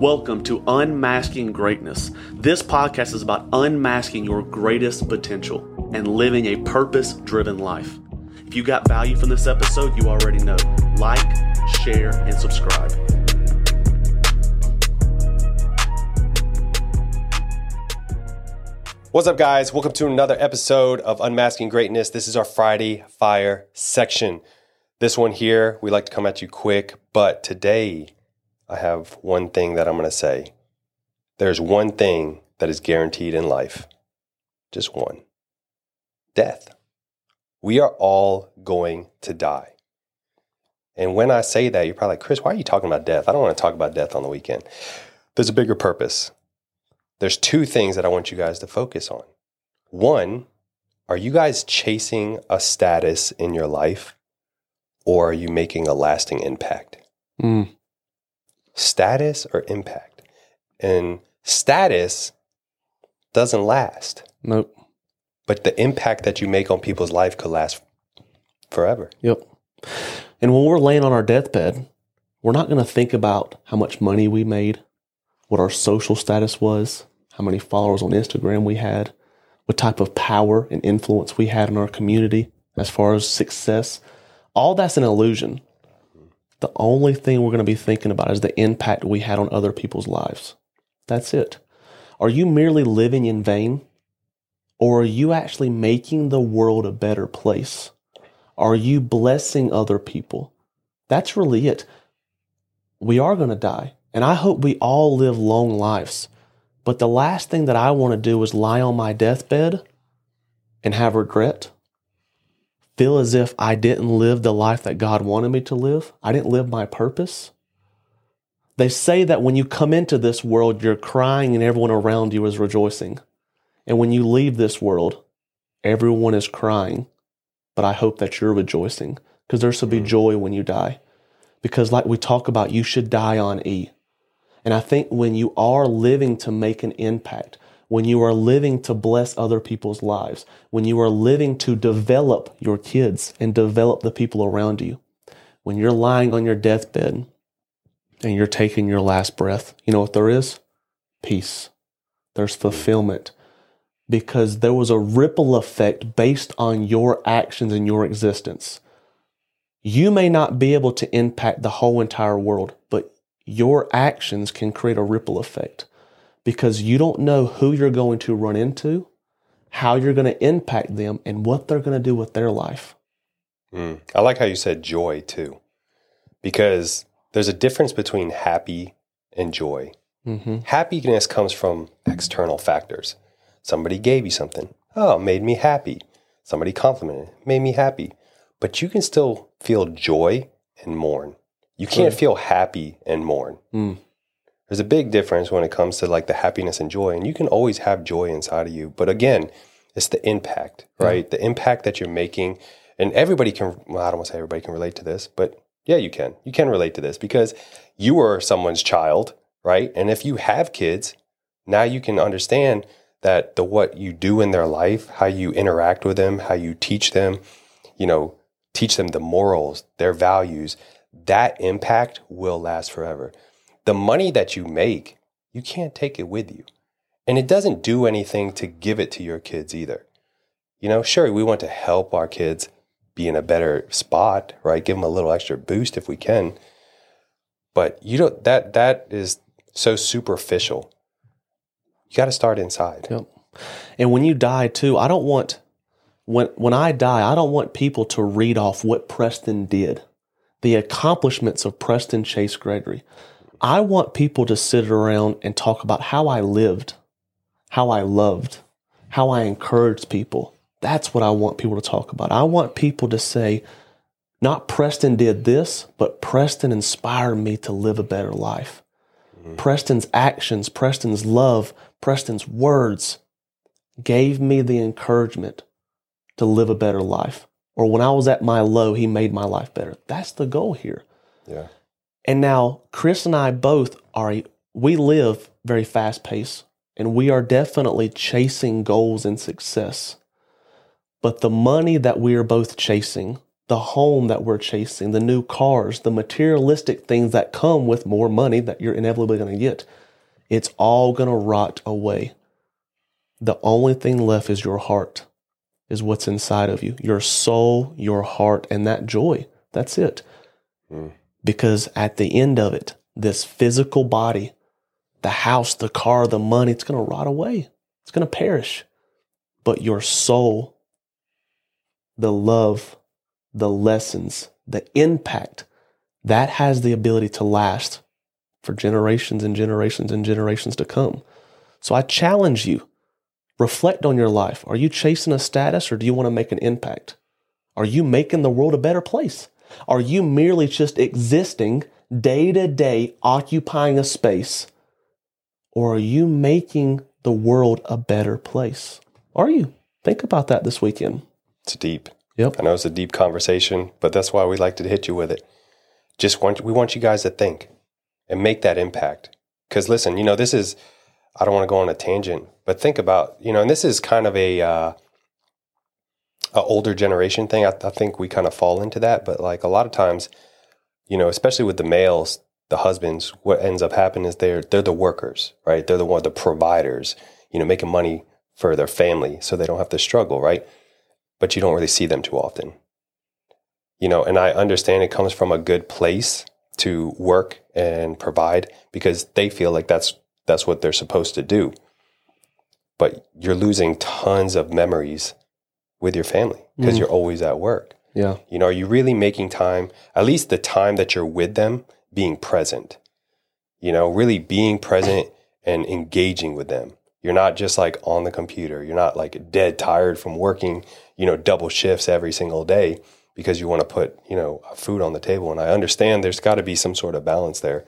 Welcome to Unmasking Greatness. This podcast is about unmasking your greatest potential and living a purpose driven life. If you got value from this episode, you already know. Like, share, and subscribe. What's up, guys? Welcome to another episode of Unmasking Greatness. This is our Friday Fire section. This one here, we like to come at you quick, but today I have one thing that I'm going to say. There's one thing that is guaranteed in life, just one death. We are all going to die. And when I say that, you're probably like, Chris, why are you talking about death? I don't want to talk about death on the weekend. There's a bigger purpose. There's two things that I want you guys to focus on. One, are you guys chasing a status in your life or are you making a lasting impact? Mm. Status or impact? And status doesn't last, Nope. but the impact that you make on people's life could last forever. Yep. And when we're laying on our deathbed, we're not going to think about how much money we made, what our social status was, how many followers on Instagram we had, what type of power and influence we had in our community as far as success. All that's an illusion. The only thing we're going to be thinking about is the impact we had on other people's lives. That's it. Are you merely living in vain? Or are you actually making the world a better place? Are you blessing other people? That's really it. We are going to die. And I hope we all live long lives. But the last thing that I want to do is lie on my deathbed and have regret. Feel as if I didn't live the life that God wanted me to live. I didn't live my purpose. They say that when you come into this world, you're crying and everyone around you is rejoicing. And when you leave this world, everyone is crying. But I hope that you're rejoicing because there should be hmm. joy when you die. Because, like we talk about, you should die on E. And I think when you are living to make an impact, when you are living to bless other people's lives, when you are living to develop your kids and develop the people around you, when you're lying on your deathbed and you're taking your last breath, you know what there is? Peace. There's fulfillment because there was a ripple effect based on your actions and your existence. You may not be able to impact the whole entire world, but your actions can create a ripple effect because you don't know who you're going to run into, how you're going to impact them, and what they're going to do with their life. Mm. I like how you said joy too, because there's a difference between happy and joy. Mm-hmm. Happiness comes from external factors. Somebody gave you something. Oh, it made me happy. Somebody complimented, made me happy. But you can still feel joy and mourn. You can't feel happy and mourn. Mm. There's a big difference when it comes to like the happiness and joy, and you can always have joy inside of you. But again, it's the impact, right? The impact that you're making, and everybody can. Well, I don't want to say everybody can relate to this, but yeah, you can. You can relate to this because you are someone's child, right? And if you have kids, now you can understand that the what you do in their life, how you interact with them, how you teach them, you know, teach them the morals, their values, that impact will last forever. The money that you make, you can't take it with you. And it doesn't do anything to give it to your kids either. You know, sure, we want to help our kids be in a better spot, right? Give them a little extra boost if we can. But you don't that that is so superficial. You got to start inside. Yep. And when you die too, I don't want when when I die, I don't want people to read off what Preston did, the accomplishments of Preston Chase Gregory. I want people to sit around and talk about how I lived, how I loved, how I encouraged people. That's what I want people to talk about. I want people to say, not Preston did this, but Preston inspired me to live a better life. Mm-hmm. Preston's actions, Preston's love, Preston's words gave me the encouragement to live a better life. Or when I was at my low, he made my life better. That's the goal here. Yeah. And now Chris and I both are we live very fast paced and we are definitely chasing goals and success. But the money that we are both chasing, the home that we're chasing, the new cars, the materialistic things that come with more money that you're inevitably going to get, it's all going to rot away. The only thing left is your heart, is what's inside of you, your soul, your heart, and that joy. That's it. Mm. Because at the end of it, this physical body, the house, the car, the money, it's going to rot away. It's going to perish. But your soul, the love, the lessons, the impact, that has the ability to last for generations and generations and generations to come. So I challenge you reflect on your life. Are you chasing a status or do you want to make an impact? Are you making the world a better place? Are you merely just existing day to day, occupying a space? Or are you making the world a better place? Are you? Think about that this weekend. It's deep. Yep. I know it's a deep conversation, but that's why we like to hit you with it. Just want we want you guys to think and make that impact. Because listen, you know, this is I don't want to go on a tangent, but think about you know, and this is kind of a uh, a older generation thing. I, I think we kind of fall into that, but like a lot of times, you know, especially with the males, the husbands, what ends up happening is they're they're the workers, right? They're the one the providers, you know, making money for their family so they don't have to struggle, right? But you don't really see them too often. You know, and I understand it comes from a good place to work and provide because they feel like that's that's what they're supposed to do. But you're losing tons of memories with your family because Mm. you're always at work. Yeah. You know, are you really making time, at least the time that you're with them, being present? You know, really being present and engaging with them. You're not just like on the computer. You're not like dead tired from working, you know, double shifts every single day because you want to put, you know, food on the table. And I understand there's got to be some sort of balance there.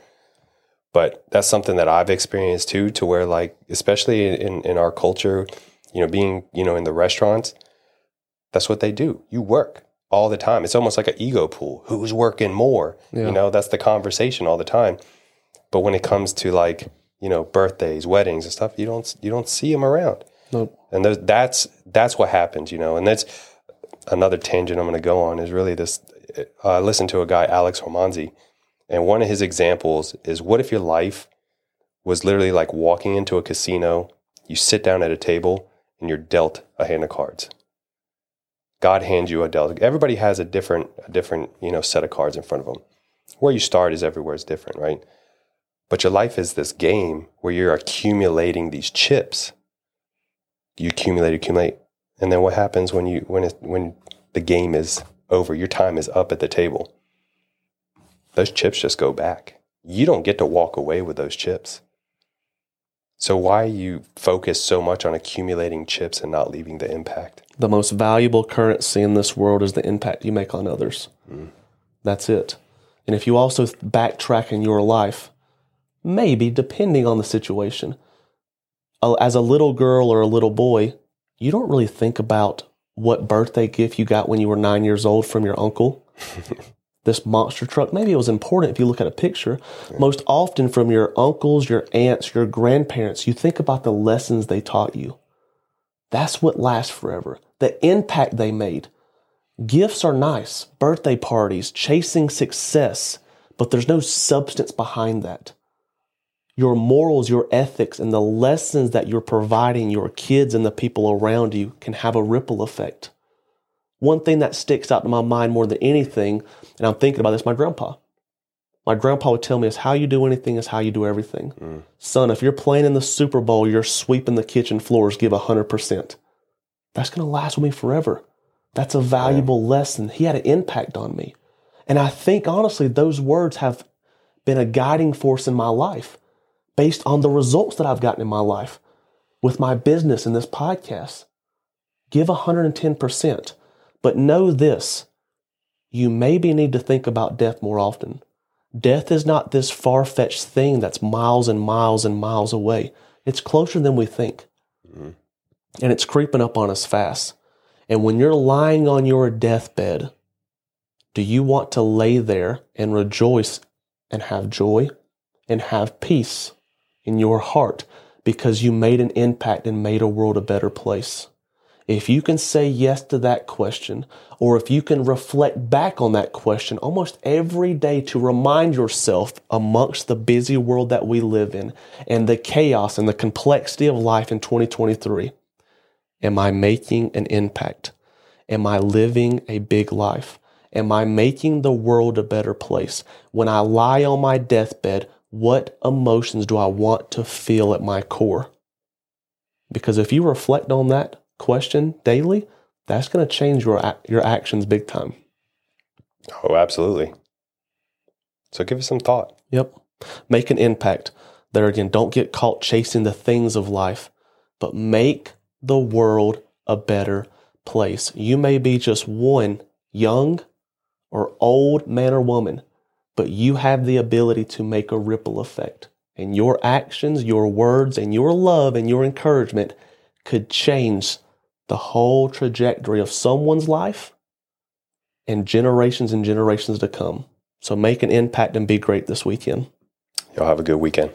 But that's something that I've experienced too, to where like, especially in, in our culture, you know, being, you know, in the restaurants, that's what they do. You work all the time. It's almost like an ego pool. Who's working more? Yeah. You know, that's the conversation all the time. But when it comes to like, you know, birthdays, weddings and stuff, you don't you don't see them around. Nope. And those, that's that's what happens, you know. And that's another tangent I'm going to go on is really this. Uh, I listened to a guy, Alex Hormozi, and one of his examples is what if your life was literally like walking into a casino, you sit down at a table, and you're dealt a hand of cards. God hands you a deck. Everybody has a different, a different, you know, set of cards in front of them. Where you start is everywhere is different, right? But your life is this game where you're accumulating these chips. You accumulate, accumulate, and then what happens when you when it, when the game is over? Your time is up at the table. Those chips just go back. You don't get to walk away with those chips. So why you focus so much on accumulating chips and not leaving the impact? The most valuable currency in this world is the impact you make on others. Hmm. That's it. And if you also backtrack in your life, maybe depending on the situation, as a little girl or a little boy, you don't really think about what birthday gift you got when you were nine years old from your uncle. this monster truck, maybe it was important if you look at a picture. Most often from your uncles, your aunts, your grandparents, you think about the lessons they taught you. That's what lasts forever. The impact they made. Gifts are nice, birthday parties, chasing success, but there's no substance behind that. Your morals, your ethics, and the lessons that you're providing your kids and the people around you can have a ripple effect. One thing that sticks out to my mind more than anything, and I'm thinking about this, my grandpa. My grandpa would tell me is how you do anything is how you do everything. Mm. Son, if you're playing in the Super Bowl, you're sweeping the kitchen floors, give 100%. That's going to last with me forever. That's a valuable lesson. He had an impact on me. And I think, honestly, those words have been a guiding force in my life based on the results that I've gotten in my life with my business and this podcast. Give 110%. But know this you maybe need to think about death more often. Death is not this far fetched thing that's miles and miles and miles away. It's closer than we think. Mm-hmm. And it's creeping up on us fast. And when you're lying on your deathbed, do you want to lay there and rejoice and have joy and have peace in your heart because you made an impact and made a world a better place? If you can say yes to that question, or if you can reflect back on that question almost every day to remind yourself amongst the busy world that we live in and the chaos and the complexity of life in 2023, am I making an impact? Am I living a big life? Am I making the world a better place? When I lie on my deathbed, what emotions do I want to feel at my core? Because if you reflect on that question daily, that's going to change your your actions big time. Oh, absolutely. So give it some thought. Yep. Make an impact. There again, don't get caught chasing the things of life, but make the world a better place. You may be just one young or old man or woman, but you have the ability to make a ripple effect. And your actions, your words, and your love and your encouragement could change the whole trajectory of someone's life and generations and generations to come. So make an impact and be great this weekend. Y'all have a good weekend.